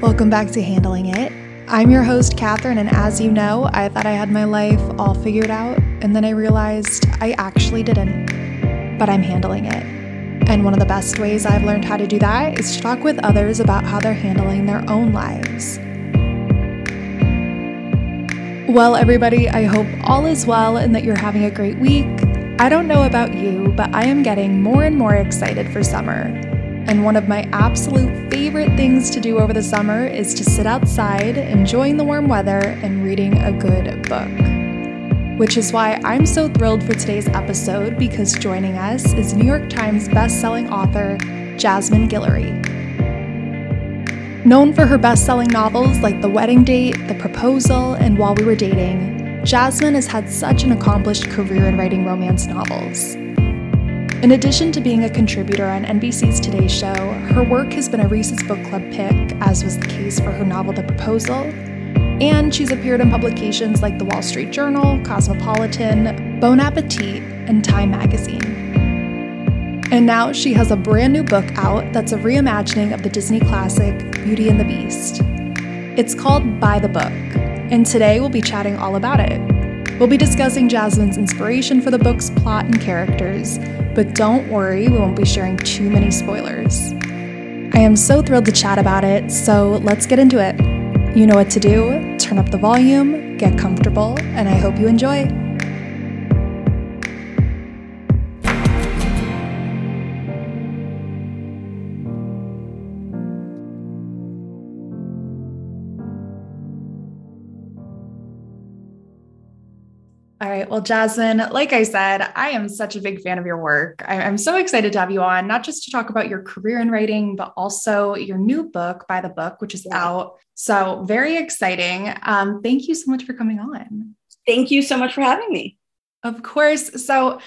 Welcome back to Handling It. I'm your host, Catherine, and as you know, I thought I had my life all figured out, and then I realized I actually didn't. But I'm handling it. And one of the best ways I've learned how to do that is to talk with others about how they're handling their own lives. Well, everybody, I hope all is well and that you're having a great week. I don't know about you, but I am getting more and more excited for summer. And one of my absolute favorite things to do over the summer is to sit outside, enjoying the warm weather, and reading a good book. Which is why I'm so thrilled for today's episode because joining us is New York Times bestselling author Jasmine Guillory. Known for her best selling novels like The Wedding Date, The Proposal, and While We Were Dating, Jasmine has had such an accomplished career in writing romance novels. In addition to being a contributor on NBC's Today Show, her work has been a Reese's Book Club pick, as was the case for her novel The Proposal. And she's appeared in publications like The Wall Street Journal, Cosmopolitan, Bon Appetit, and Time Magazine. And now she has a brand new book out that's a reimagining of the Disney classic Beauty and the Beast. It's called By the Book, and today we'll be chatting all about it. We'll be discussing Jasmine's inspiration for the book's plot and characters, but don't worry, we won't be sharing too many spoilers. I am so thrilled to chat about it, so let's get into it. You know what to do turn up the volume, get comfortable, and I hope you enjoy. Right. Well, Jasmine, like I said, I am such a big fan of your work. I, am so excited to have you on, not just to talk about your career in writing, but also your new book, By the Book, which is yeah. out. So, very exciting. Um, thank you so much for coming on. Thank you so much for having me. Of course. So,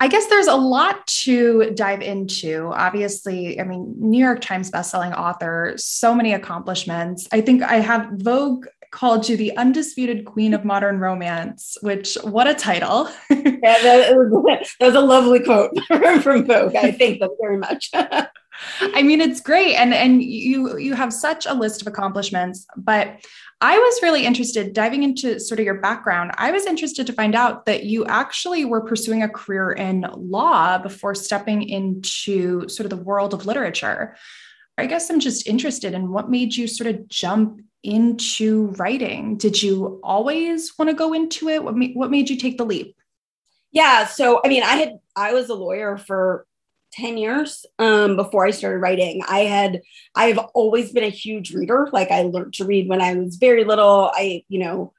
I guess there's a lot to dive into. Obviously, I mean, New York Times bestselling author, so many accomplishments. I think I have Vogue called you the undisputed queen of modern romance, which what a title. yeah, that was, that was, a lovely quote from Vogue. I thank them very much. I mean, it's great. And and you you have such a list of accomplishments, but I was really interested diving into sort of your background. I was interested to find out that you actually were pursuing a career in law before stepping into sort of the world of literature. I guess I'm just interested in what made you sort of jump into writing? Did you always want to go into it? What, ma- what made you take the leap? Yeah. So, I mean, I had, I was a lawyer for 10 years um, before I started writing. I had, I've always been a huge reader. Like I learned to read when I was very little. I, you know,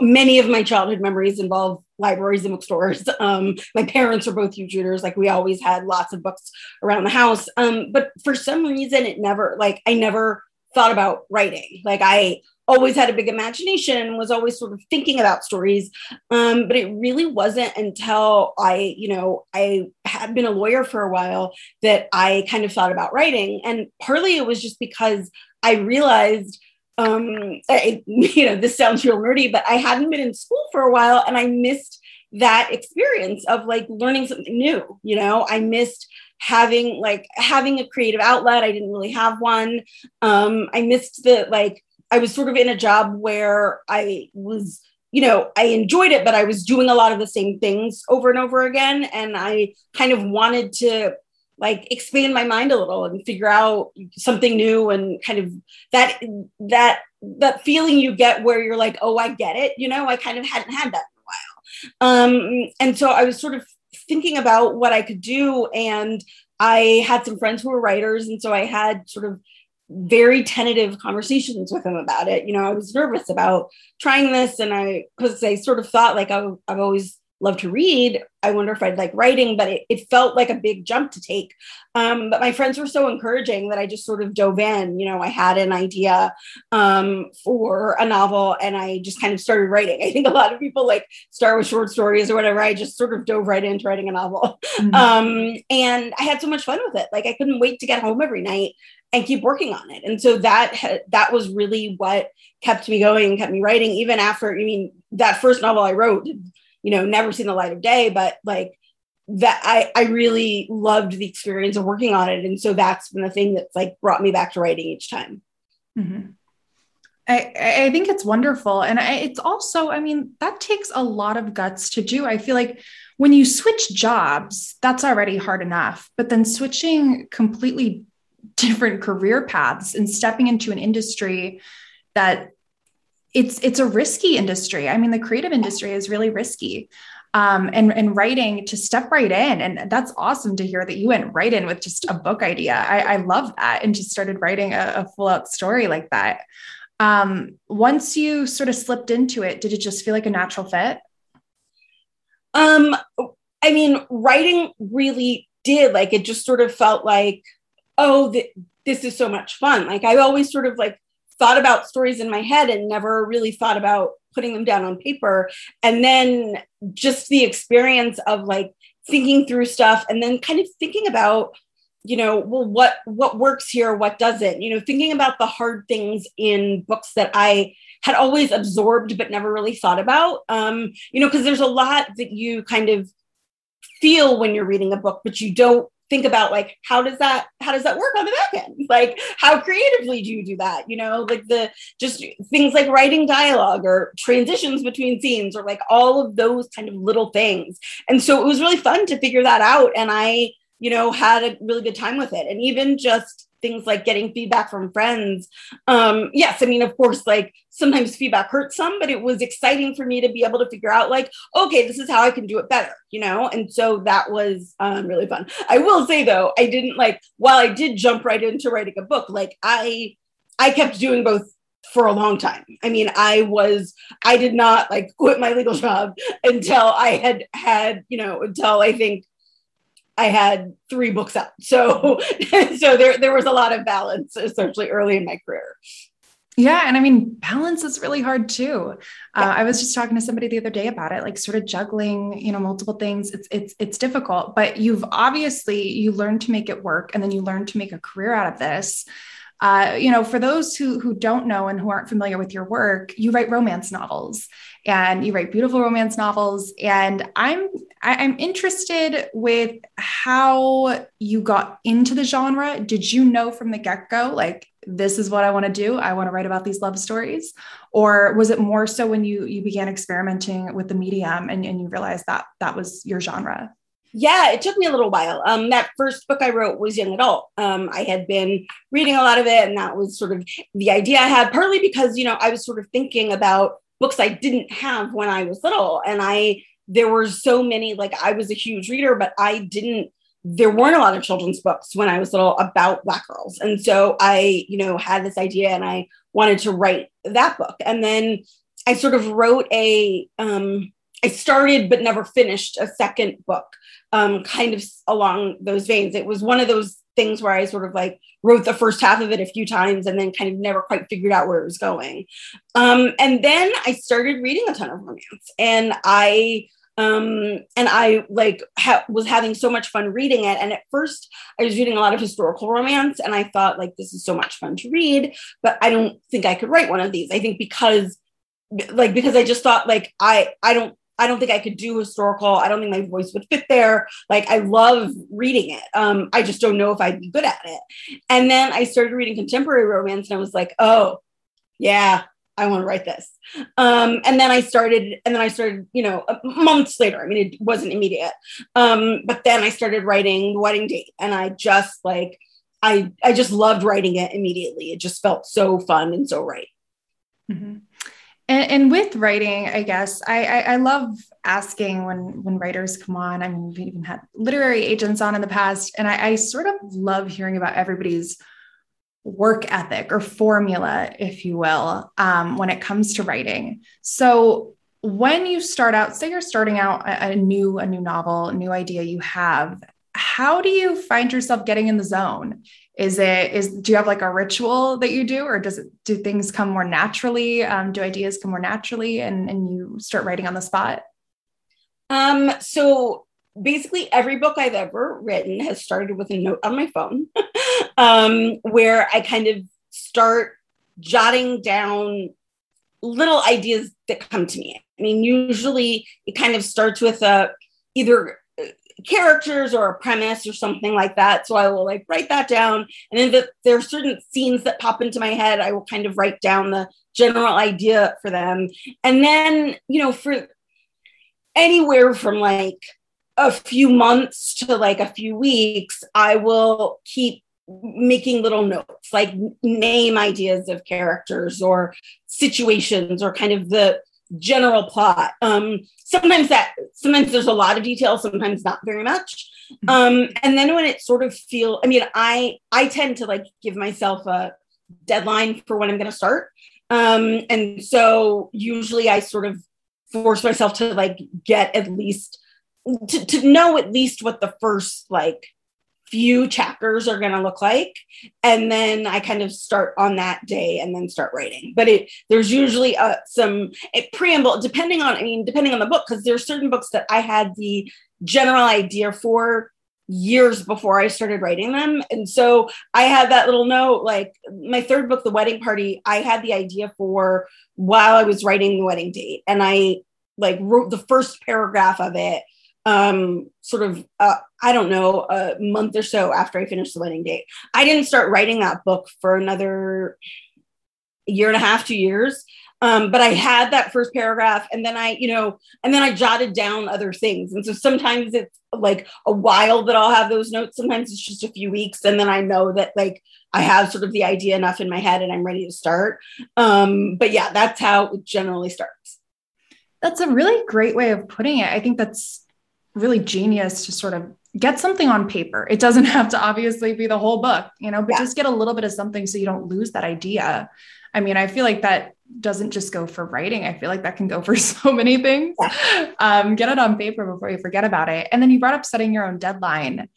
many of my childhood memories involve libraries and bookstores. Um, my parents are both huge readers. Like we always had lots of books around the house. Um, but for some reason, it never, like, I never thought about writing. Like I always had a big imagination and was always sort of thinking about stories. Um, but it really wasn't until I, you know, I had been a lawyer for a while that I kind of thought about writing. And partly it was just because I realized um I, you know this sounds real nerdy but i hadn't been in school for a while and i missed that experience of like learning something new you know i missed having like having a creative outlet i didn't really have one. Um i missed the like i was sort of in a job where i was you know i enjoyed it but i was doing a lot of the same things over and over again. And i kind of wanted to like expand my mind a little and figure out something new and kind of that that that feeling you get where you're like oh i get it you know? I kind of hadn't had that in a while. Um and so i was sort of thinking about what I could do. And I had some friends who were writers. And so I had sort of very tentative conversations with them about it. You know, I was nervous about trying this. And I, because I sort of thought like I, I've always love to read. I wonder if I'd like writing, but it, it felt like a big jump to take. Um, but my friends were so encouraging that I just sort of dove in. You know, I had an idea um, for a novel and I just kind of started writing. I think a lot of people like start with short stories or whatever. I just sort of dove right into writing a novel. Mm-hmm. Um, and I had so much fun with it. Like I couldn't wait to get home every night and keep working on it. And so that that was really what kept me going, kept me writing, even after. I mean, that first novel I wrote you know, never seen the light of day, but like that I, I really loved the experience of working on it. And so that's been the thing that's like brought me back to writing each time. Mm-hmm. I, I think it's wonderful. And I, it's also, I mean, that takes a lot of guts to do. I feel like when you switch jobs, that's already hard enough. But then switching completely different career paths and stepping into an industry that it's it's a risky industry. I mean, the creative industry is really risky. Um, and and writing to step right in, and that's awesome to hear that you went right in with just a book idea. I, I love that, and just started writing a, a full out story like that. Um, once you sort of slipped into it, did it just feel like a natural fit? Um, I mean, writing really did. Like, it just sort of felt like, oh, th- this is so much fun. Like, I always sort of like thought about stories in my head and never really thought about putting them down on paper. And then just the experience of like thinking through stuff and then kind of thinking about you know well what what works here what doesn't you know thinking about the hard things in books that i had always absorbed but never really thought about um you know because there's a lot that you kind of feel when you're reading a book but you don't think about like how does that how does that work on the back end? Like how creatively do you do that? You know like the just things like writing dialogue or transitions between scenes or like all of those kind of little things. And so it was really fun to figure that out. And i you know, had a really good time with it. And even just things like getting feedback from friends. Um, yes, I mean, of course, like sometimes feedback hurts some, but it was exciting for me to be able to figure out, like, okay, this is how I can do it better, you know? And so that was um, really fun. I will say though, I didn't like, while I did jump right into writing a book, like I, I kept doing both for a long time. I mean, I was, I did not like quit my legal job until I had had, you know, until I think I had three books out. So so there there was a lot of balance, especially early in my career. Yeah, and I mean balance is really hard too. Yeah. Uh, I was just talking to somebody the other day about it, like sort of juggling, you know, multiple things. It's it's it's difficult, but you've obviously you learned to make it work, and then you learn to make a career out of this. Uh, you know, for those who who don't know and who aren't familiar with your work, you write romance novels, and you write beautiful romance novels. And I'm I, I'm interested with how you got into the genre. Did you know from the get go, like this is what I want to do? I want to write about these love stories, or was it more so when you you began experimenting with the medium and, and you realized that that was your genre? Yeah, it took me a little while. Um, that first book I wrote was young adult. Um, I had been reading a lot of it, and that was sort of the idea I had, partly because you know I was sort of thinking about books I didn't have when I was little. And I, there were so many, like I was a huge reader, but I didn't, there weren't a lot of children's books when I was little about Black girls. And so I, you know, had this idea and I wanted to write that book. And then I sort of wrote a, um, I started but never finished a second book, um, kind of along those veins. It was one of those things where I sort of like wrote the first half of it a few times and then kind of never quite figured out where it was going. Um, and then I started reading a ton of romance and I um and i like ha- was having so much fun reading it and at first i was reading a lot of historical romance and i thought like this is so much fun to read but i don't think i could write one of these i think because like because i just thought like i i don't I don't think I could do historical. I don't think my voice would fit there. Like I love reading it. Um, I just don't know if I'd be good at it. And then I started reading contemporary romance and I was like, oh, yeah, I want to write this. Um, and then I started, and then I started, you know, months later. I mean, it wasn't immediate. Um, but then I started writing The Wedding Date, and I just like, I I just loved writing it immediately. It just felt so fun and so right. Mm-hmm. And, and, with writing, I guess I, I, I, love asking when when writers come on. I mean, we've even had literary agents on in the past, and I, I sort of love hearing about everybody's work ethic or formula, if you will, um, when it comes to writing. So when you start out, say you're starting out a, a new a new novel, a new idea you have, how do you find yourself getting in the zone? Is it is do you have like a ritual that you do or does it do things come more naturally um, do ideas come more naturally and and you start writing on the spot? Um so basically every book i've ever written has started with a note on my phone um where i kind of start jotting down little ideas that come to me. I mean usually it kind of starts with a either characters or a premise or something like that. So I will like write that down. And then if there are certain scenes that pop into my head, I will kind of write down the general idea for them. And then, you know, for anywhere from like a few months to like a few weeks, I will keep making little notes, like name ideas of characters or situations or kind of the general plot. Um, sometimes that sometimes there's a lot of detail, sometimes not very much. Mm-hmm. Um, and then when it sort of feel, I mean, I I tend to like give myself a deadline for when I'm going to start. Um, and so usually I sort of force myself to like get at least to, to know at least what the first like few chapters are going to look like. And then i kind of start on that day and then start writing. But it there's usually uh, some preamble depending on i mean depending on the book because there's certain books that i had the general idea for years before i started writing them. And so i had that little note like my third book the wedding party i had the idea for while i was writing the wedding date. And i like wrote the first paragraph of it um sort of uh, i don't know a month or so after i finished the wedding date. I didn't start writing that book for another year and a half two years. Um, but i had that first paragraph and then i you know and then i jotted down other things. And so sometimes it's like a while that i'll have those notes. Sometimes it's just a few weeks and then i know that like i have sort of the idea enough in my head and i'm ready to start. Um, but yeah that's how it generally starts. That's a really great way of putting it. I think that's really genius to sort of get something on paper. It doesn't have to obviously be the whole book, you know, but yeah. just get a little bit of something so you don't lose that idea. I mean, I feel like that doesn't just go for writing. I feel like that can go for so many things. Yeah. Um, get it on paper before you forget about it. And then you brought up setting your own deadline.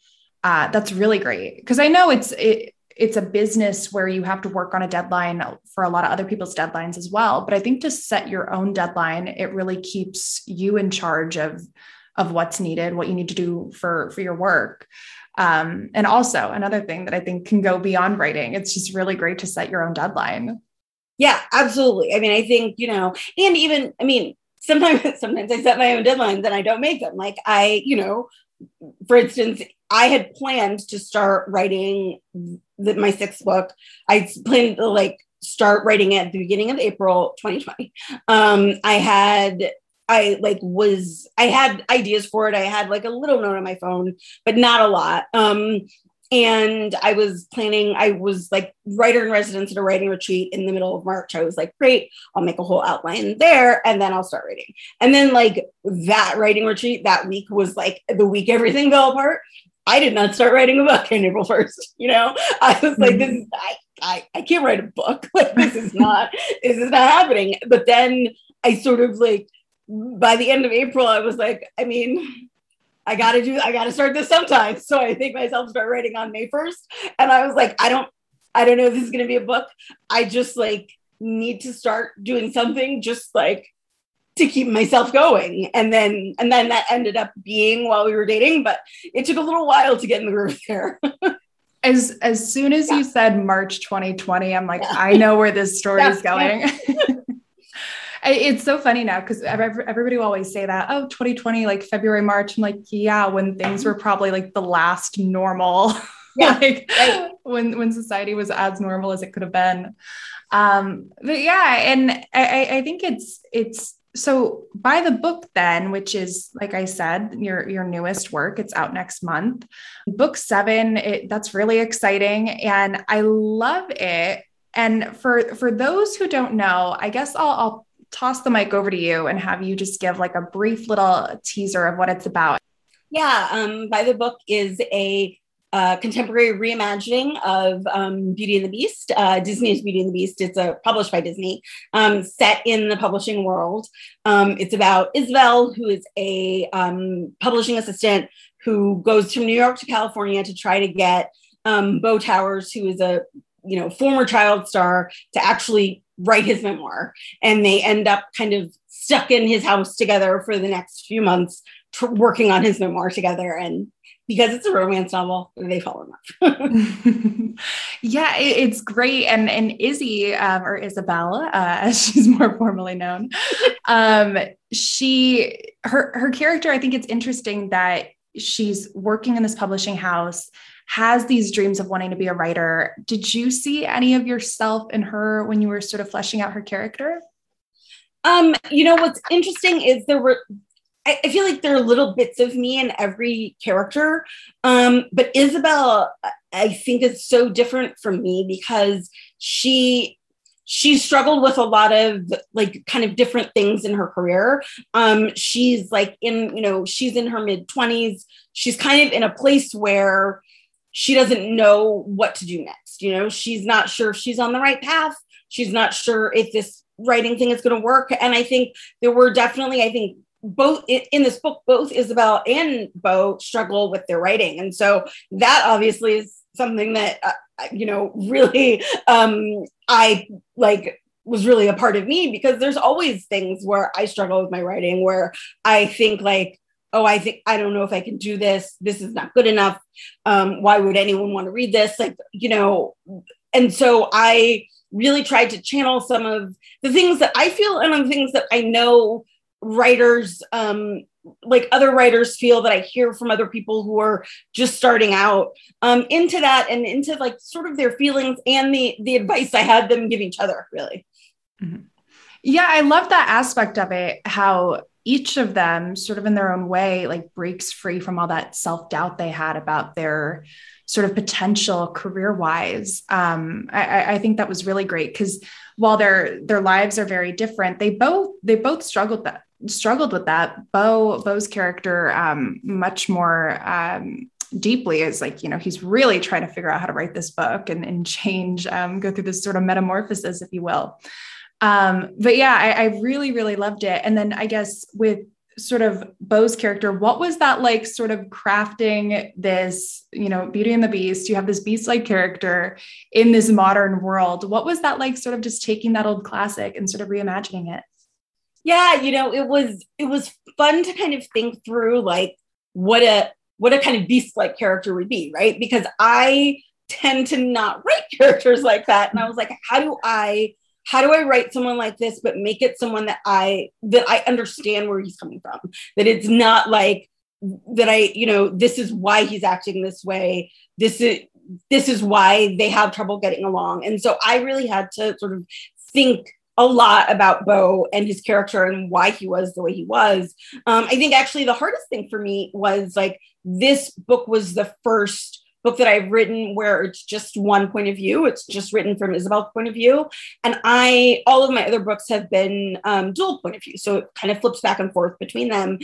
Uh, that's really great because I know it's it, it's a business where you have to work on a deadline for a lot of other people's deadlines as well. But I think to set your own deadline, it really keeps you in charge of of what's needed, what you need to do for for your work. Um, and also another thing that I think can go beyond writing. It's just really great to set your own deadline. Yeah, absolutely. I mean, I think you know, and even I mean, sometimes sometimes I set my own deadlines and I don't make them. Like I, you know, for instance, I had planned to start writing the, my sixth book. I planned to like start writing it at the beginning of April 2020. Um, I had I like was I had ideas for it. I had like a little note on my phone, but not a lot. Um, and I was planning, I was like writer in residence at a writing retreat in the middle of March. I was like, great, I'll make a whole outline there and then I'll start writing. And then, like, that writing retreat that week was like the week everything fell apart. I did not start writing a book on April 1st. You know, I was like, this is, I, I, I can't write a book. Like, this is not, this is not happening. But then I sort of like by the end of April, I was like, I mean, I got to do, I got to start this sometime. So I think myself start writing on May 1st. And I was like, I don't, I don't know if this is going to be a book. I just like need to start doing something just like to keep myself going. And then, and then that ended up being while we were dating, but it took a little while to get in the groove there. as, as soon as yeah. you said March 2020, I'm like, yeah. I know where this story yeah. is going. it's so funny now because everybody will always say that oh 2020 like february march i'm like yeah when things were probably like the last normal. Yeah, like right. when when society was as normal as it could have been. Um but yeah and i i think it's it's so by the book then which is like i said your your newest work it's out next month. Book seven it, that's really exciting and i love it. And for for those who don't know i guess i'll, I'll toss the mic over to you and have you just give like a brief little teaser of what it's about. Yeah, um, by the book is a uh, contemporary reimagining of um, Beauty and the Beast. Uh, Disney's Beauty and the Beast. It's a, published by Disney, um, set in the publishing world. Um, it's about Isabel, who is a um, publishing assistant who goes from New York to California to try to get um, Beau Towers, who is a you know former child star, to actually write his memoir. And they end up kind of stuck in his house together for the next few months tr- working on his memoir together. And because it's a romance novel they fall in love. Yeah it, it's great. And and izzy um, or isabel uh, as she's more formally known um, she her her character i think it's interesting that she's working in this publishing house, has these dreams of wanting to be a writer. Did you see any of yourself in her when you were sort of fleshing out her character? Um, you know what's interesting is there were I, I feel like there are little bits of me in every character. Um, but Isabel, I think is so different from me because she she struggled with a lot of like kind of different things in her career. Um, she's like in, you know, she's in her mid 20s. She's kind of in a place where she doesn't know what to do next. You know, she's not sure if she's on the right path. She's not sure if this writing thing is going to work. And I think there were definitely, I think, both in this book, both Isabel and Bo struggle with their writing. And so that obviously is something that, uh, you know, really, um, I like was really a part of me because there's always things where I struggle with my writing where I think like, oh, I think I don't know if I can do this. This is not good enough. Um, why would anyone want to read this? Like, you know, and so I really tried to channel some of the things that I feel and the things that I know writers um like other writers feel that I hear from other people who are just starting out um, into that and into like sort of their feelings and the the advice I had them give each other really. Mm-hmm. Yeah, I love that aspect of it. How each of them, sort of in their own way, like breaks free from all that self doubt they had about their sort of potential career wise. Um, I, I think that was really great because while their their lives are very different, they both they both struggled that struggled with that. Beau Beau's character um, much more um, deeply is like you know he's really trying to figure out how to write this book and, and change, um, go through this sort of metamorphosis, if you will. Um, but yeah, I, I really really loved it. And then I guess with sort of Beau's character, what was that like sort of crafting this, you know, Beauty and the Beast? You have this beast like character in this modern world. What was that like sort of just taking that old classic and sort of reimagining it? yeah you know it was it was fun to kind of think through like what a what a kind of beast like character would be right because i tend to not write characters like that and i was like how do i how do i write someone like this but make it someone that i that i understand where he's coming from? That it's not like that i you know this is why he's acting this way. This is this is why they have trouble getting along. And so i really had to sort of think a lot about Beau and his character and why he was the way he was. Um, I think actually the hardest thing for me was like this book was the first book that I've written where it's just one point of view. It's just written from Isabel's point of view. And I, all of my other books have been um, dual point of view. So it kind of flips back and forth between them.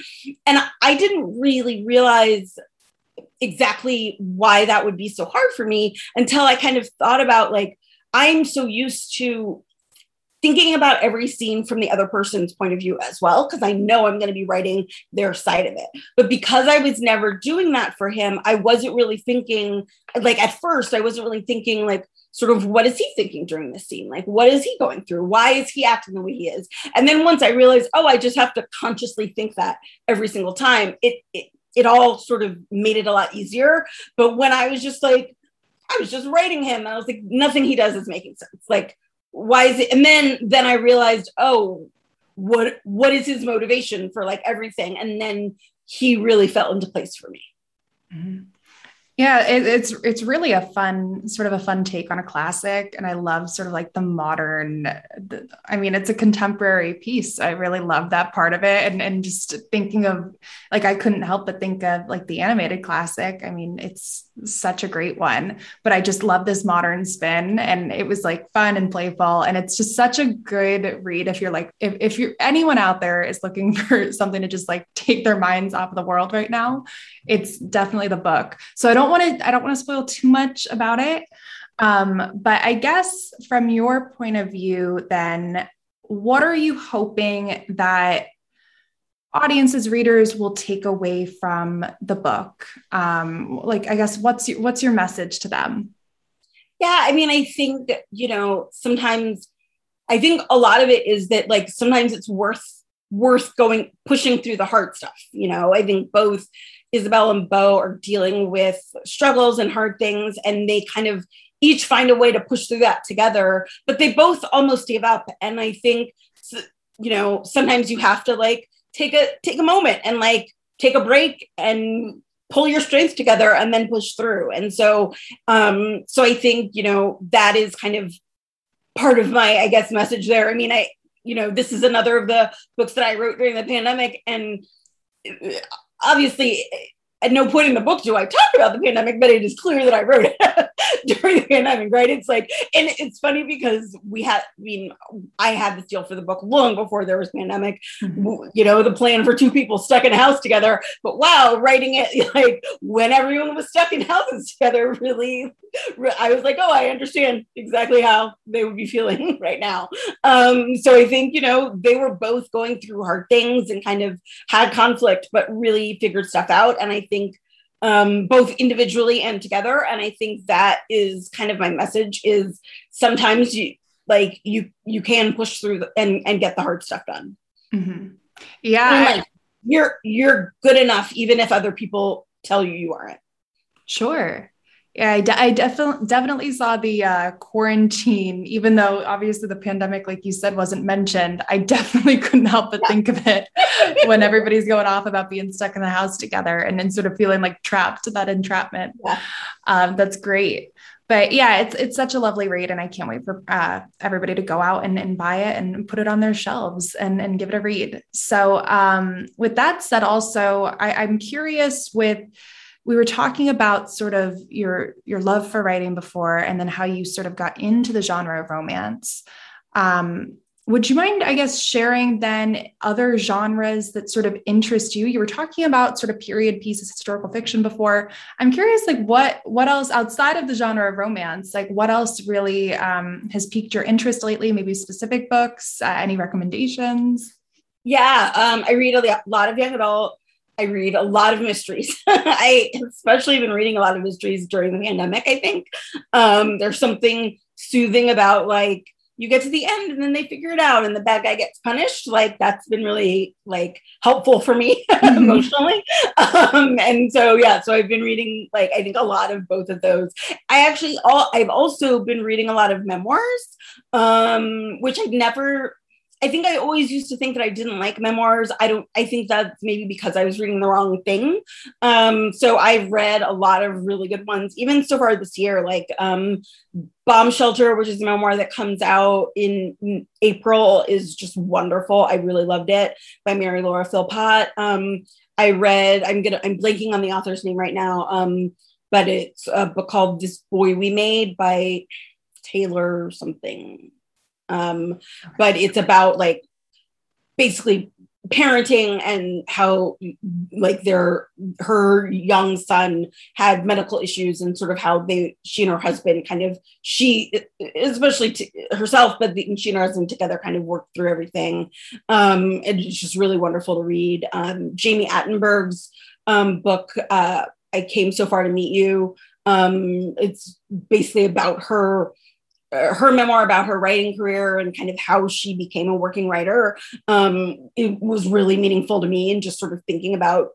And I didn't really realize exactly why that would be so hard for me until I kind of thought about like, I'm so used to thinking about every scene from the other person's point of view as well, because I know I'm going to be writing their side of it. But because I was never doing that for him, I wasn't really thinking, like, at first, I wasn't really thinking, like, sort of what is he thinking during this scene? Like, what is he going through? Why is he acting the way he is? And then once I realized, oh, I just have to consciously think that every single time, it, it, it all sort of made it a lot easier. But when I was just like, I was just writing him, I was like, nothing he does is making sense. Like, why is it and then then i realized oh what what is his motivation for like everything and then he really fell into place for me mm-hmm. Yeah, it, it's it's really a fun sort of a fun take on a classic, and I love sort of like the modern. The, I mean, it's a contemporary piece. I really love that part of it, and and just thinking of like I couldn't help but think of like the animated classic. I mean, it's such a great one, but I just love this modern spin, and it was like fun and playful, and it's just such a good read if you're like if if you're anyone out there is looking for something to just like take their minds off of the world right now, it's definitely the book. So I don't want to I don't want to spoil too much about it. Um, but I guess from your point of view, then what are you hoping that audiences, readers will take away from the book? Um, like, I guess what's your, what's your message to them? Yeah, I mean, I think you know sometimes I think a lot of it is that like sometimes it's worth worth going pushing through the hard stuff. You know, I think both Isabel and Beau are dealing with struggles and hard things, and they kind of each find a way to push through that together, but they both almost give up. And I think, you know, sometimes you have to like take a take a moment and like take a break and pull your strength together and then push through. And so um so i think you know that is kind of part of my i guess message there. I mean i you know this is another of the books that i wrote during the pandemic and uh, obviously at no point in the book do I talk about the pandemic, but it is clear that I wrote it during the pandemic, right? It's like, and it's funny because we had, I mean, I had this deal for the book long before there was pandemic, mm-hmm. you know, the plan for two people stuck in a house together. But wow, writing it like when everyone was stuck in houses together, really, I was like, oh, I understand exactly how they would be feeling right now. Um, so I think, you know, they were both going through hard things and kind of had conflict, but really figured stuff out. And I think um, both individually and together. And I think that is kind of my message is sometimes you like you you can push through the, and and get the hard stuff done. Mm-hmm. Yeah, like, you're you're good enough even if other people tell you you aren't. Sure. Yeah, I, de- I definitely definitely saw the uh, quarantine, even though obviously the pandemic, like you said, wasn't mentioned. I definitely couldn't help but think of it when everybody's going off about being stuck in the house together and then sort of feeling like trapped. To that entrapment. Yeah. Um, that's great. But yeah, it's it's such a lovely read, and I can't wait for uh, everybody to go out and, and buy it and put it on their shelves and, and give it a read. So, um, with that said, also I, I'm curious with we were talking about sort of your your love for writing before and then how you sort of got into the genre of romance. Um, would you mind i guess sharing then other genres that sort of interest you? You were talking about sort of period pieces historical fiction before. I'm curious like what what else outside of the genre of romance like what else really um, has piqued your interest lately? Maybe specific books uh, any recommendations? Yeah um, i read a lot of young adult I read a lot of mysteries. I especially been reading a lot of mysteries during the pandemic. I think um, there's something soothing about like you get to the end and then they figure it out and the bad guy gets punished. Like that's been really like helpful for me mm-hmm. emotionally. Um, and so yeah, so I've been reading like I think a lot of both of those. I actually all I've also been reading a lot of memoirs, um, which I've never I think I always used to think that I didn't like memoirs. I don't, I think that's maybe because I was reading the wrong thing. Um, so I've read a lot of really good ones, even so far this year, like um, Bomb Shelter, which is a memoir that comes out in April, is just wonderful. I really loved it by Mary Laura Philpott. Um, I read, I'm gonna, I'm blanking on the author's name right now, um, but it's a book called This Boy We Made by Taylor something. Um, but it's about like basically parenting and how like their her young son had medical issues and sort of how they she and her husband kind of she especially t- herself but the, she and her husband together kind of worked through everything. Um it's just really wonderful to read. Um jami attenberg's um book uh i came so far to meet you. Um it's basically about her her memoir about her writing career and kind of how she became a working writer um, it was really meaningful to me and just sort of thinking about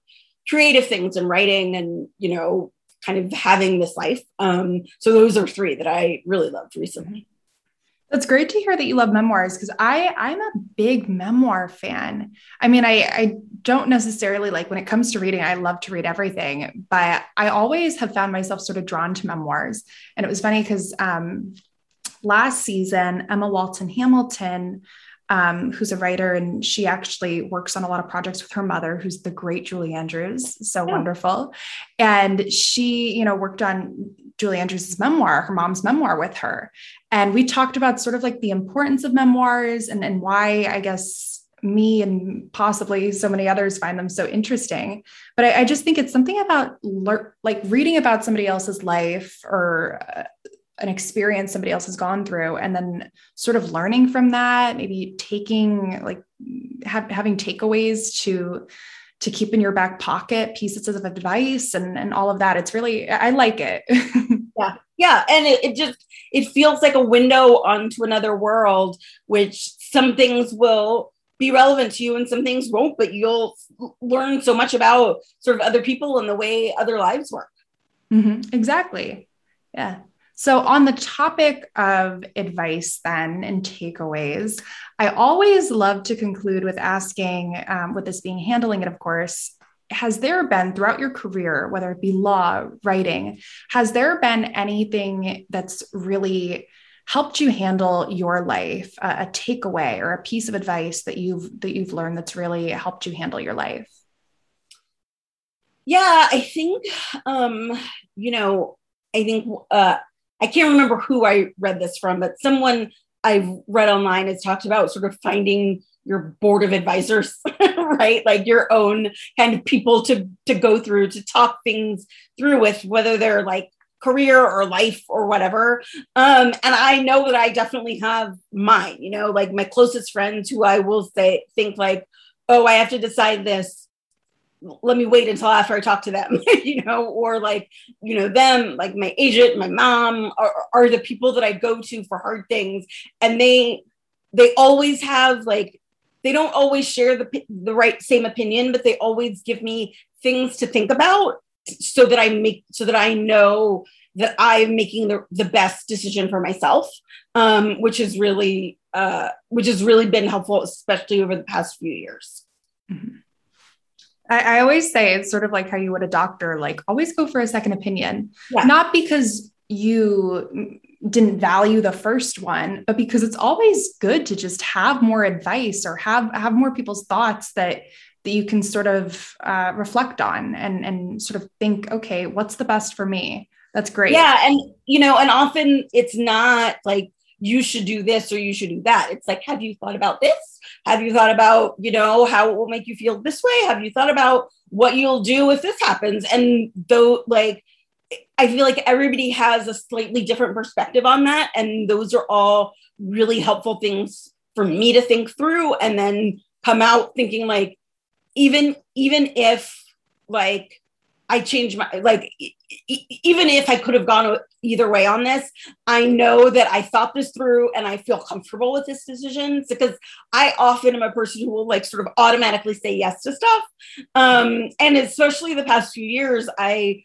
creative things and writing and you know kind of having this life um, so those are three that i really loved recently that's great to hear that you love memoirs because I I'm a big memoir fan. I mean, I I don't necessarily like when it comes to reading, I love to read everything, but I always have found myself sort of drawn to memoirs. And it was funny because um, last season, Emma Walton Hamilton, um, who's a writer, and she actually works on a lot of projects with her mother, who's the great Julie Andrews, so yeah. wonderful. And she, you know, worked on Julie Andrews' memoir, her mom's memoir with her. And we talked about sort of like the importance of memoirs and, and why, I guess, me and possibly so many others find them so interesting. But I, I just think it's something about le- like reading about somebody else's life or uh, an experience somebody else has gone through and then sort of learning from that maybe taking like have, having takeaways to to keep in your back pocket pieces of advice and and all of that. It's really i like it. Yeah. Yeah and it, it just it feels like a window onto another world which some things will be relevant to you and some things won't but you'll learn so much about sort of other people and the way other lives work. Mm-hmm. exactly. Yeah so, on the topic of advice, then, and takeaways, I always love to conclude with asking, um, with this being handling it, of course, has there been throughout your career, whether it be law, writing, has there been anything that's really helped you handle your life, a, a takeaway or a piece of advice that you've that you've learned that's really helped you handle your life? Yeah, I think um, you know, I think uh I can't remember who I read this from, but someone I've read online has talked about sort of finding your board of advisors, right? Like your own kind of people to to go through to talk things through with, whether they're like career or life or whatever. Um, and I know that I definitely have mine, you know, like my closest friends who I will say think like, oh, I have to decide this let me wait until after I talk to them, you know, or like, you know, them, like my agent, my mom are, are the people that I go to for hard things. And they, they always have like, they don't always share the, the right same opinion, but they always give me things to think about so that I make, so that I know that I'm making the, the best decision for myself, um, which is really, uh, which has really been helpful, especially over the past few years. Mm-hmm. I, I, always say it's sort of like how you would a doctor, like always go for a second opinion, yeah. not because you didn't value the first one, but because it's always good to just have more advice or have have more people's thoughts that that you can sort of uh, reflect on and and sort of think, okay, what's the best for me? That's great. Yeah, and you know, and often it's not like you should do this or you should do that. It's like, have you thought about this? Have you thought about, you know, how it will make you feel this way? Have you thought about what you'll do if this happens? And though, like, I feel like everybody has a slightly different perspective on that. And those are all really helpful things for me to think through and then come out thinking like, even, even if like I change my like even if I could have gone either way on this, I know that I thought this through and I feel comfortable with this decision because I often am a person who will like sort of automatically say yes to stuff. Um, and especially the past few years, I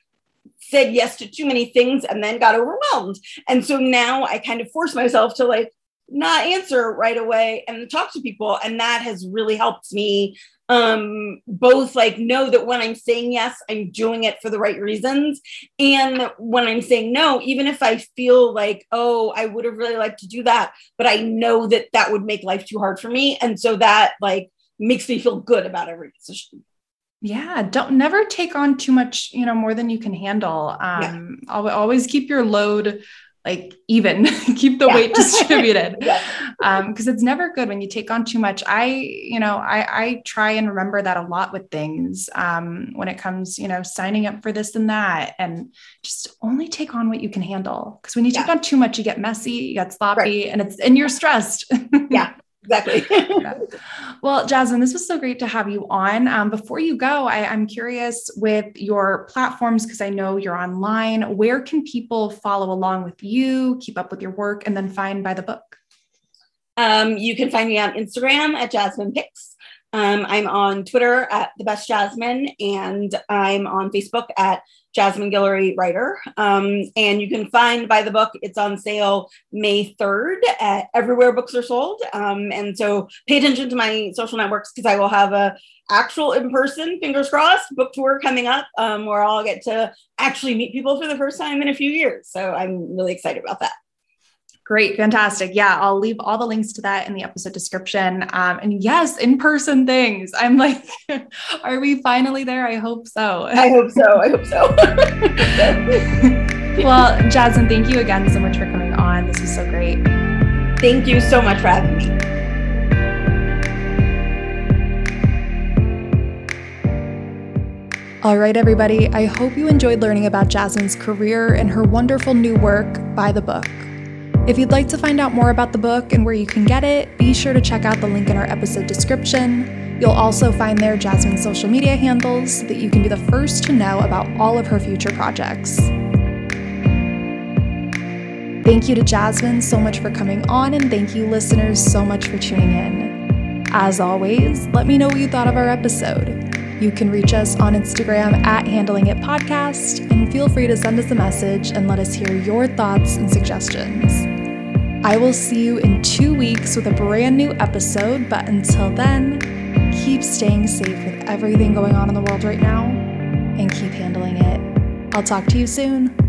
said yes to too many things and then got overwhelmed. And so now I kind of force myself to like not answer right away and talk to people. And that has really helped me um, both like know that when I'm saying yes, I'm doing it for the right reasons. And when I'm saying no, even if I feel like, oh, I would have really liked to do that, but I know that that would make life too hard for me. And so that like makes me feel good about every decision. Yeah, don't never take on too much, you know, more than you can handle. Um, yeah. always keep your load like even keep the yeah. weight distributed because yeah. um, it's never good when you take on too much i you know I, I try and remember that a lot with things um, when it comes you know signing up for this and that and just only take on what you can handle because when you yeah. take on too much you get messy you get sloppy right. and it's and you're stressed yeah exactly. yeah. Well, Jasmine, this was so great to have you on. Um, before you go, I, I'm curious with your platforms, because I know you're online, where can people follow along with you, keep up with your work, and then find by the book? Um, you can find me on Instagram at Jasmine Picks. Um, I'm on Twitter at the best Jasmine, and I'm on Facebook at Jasmine Guillory writer. Um, and you can find by the book, it's on sale May 3rd at everywhere books are sold. Um, and so pay attention to my social networks because I will have a actual in-person, fingers crossed, book tour coming up um, where I'll get to actually meet people for the first time in a few years. So I'm really excited about that. Great, fantastic. Yeah, I'll leave all the links to that in the episode description. Um, and yes, in person things. I'm like, are we finally there? I hope so. I hope so. I hope so. well, Jasmine, thank you again so much for coming on. This was so great. Thank you so much for having me. All right, everybody, I hope you enjoyed learning about Jasmine's career and her wonderful new work, By the Book. If you'd like to find out more about the book and where you can get it, be sure to check out the link in our episode description. You'll also find there Jasmine's social media handles so that you can be the first to know about all of her future projects. Thank you to Jasmine so much for coming on, and thank you, listeners, so much for tuning in. As always, let me know what you thought of our episode. You can reach us on Instagram at Handling It Podcast, and feel free to send us a message and let us hear your thoughts and suggestions. I will see you in two weeks with a brand new episode, but until then, keep staying safe with everything going on in the world right now and keep handling it. I'll talk to you soon.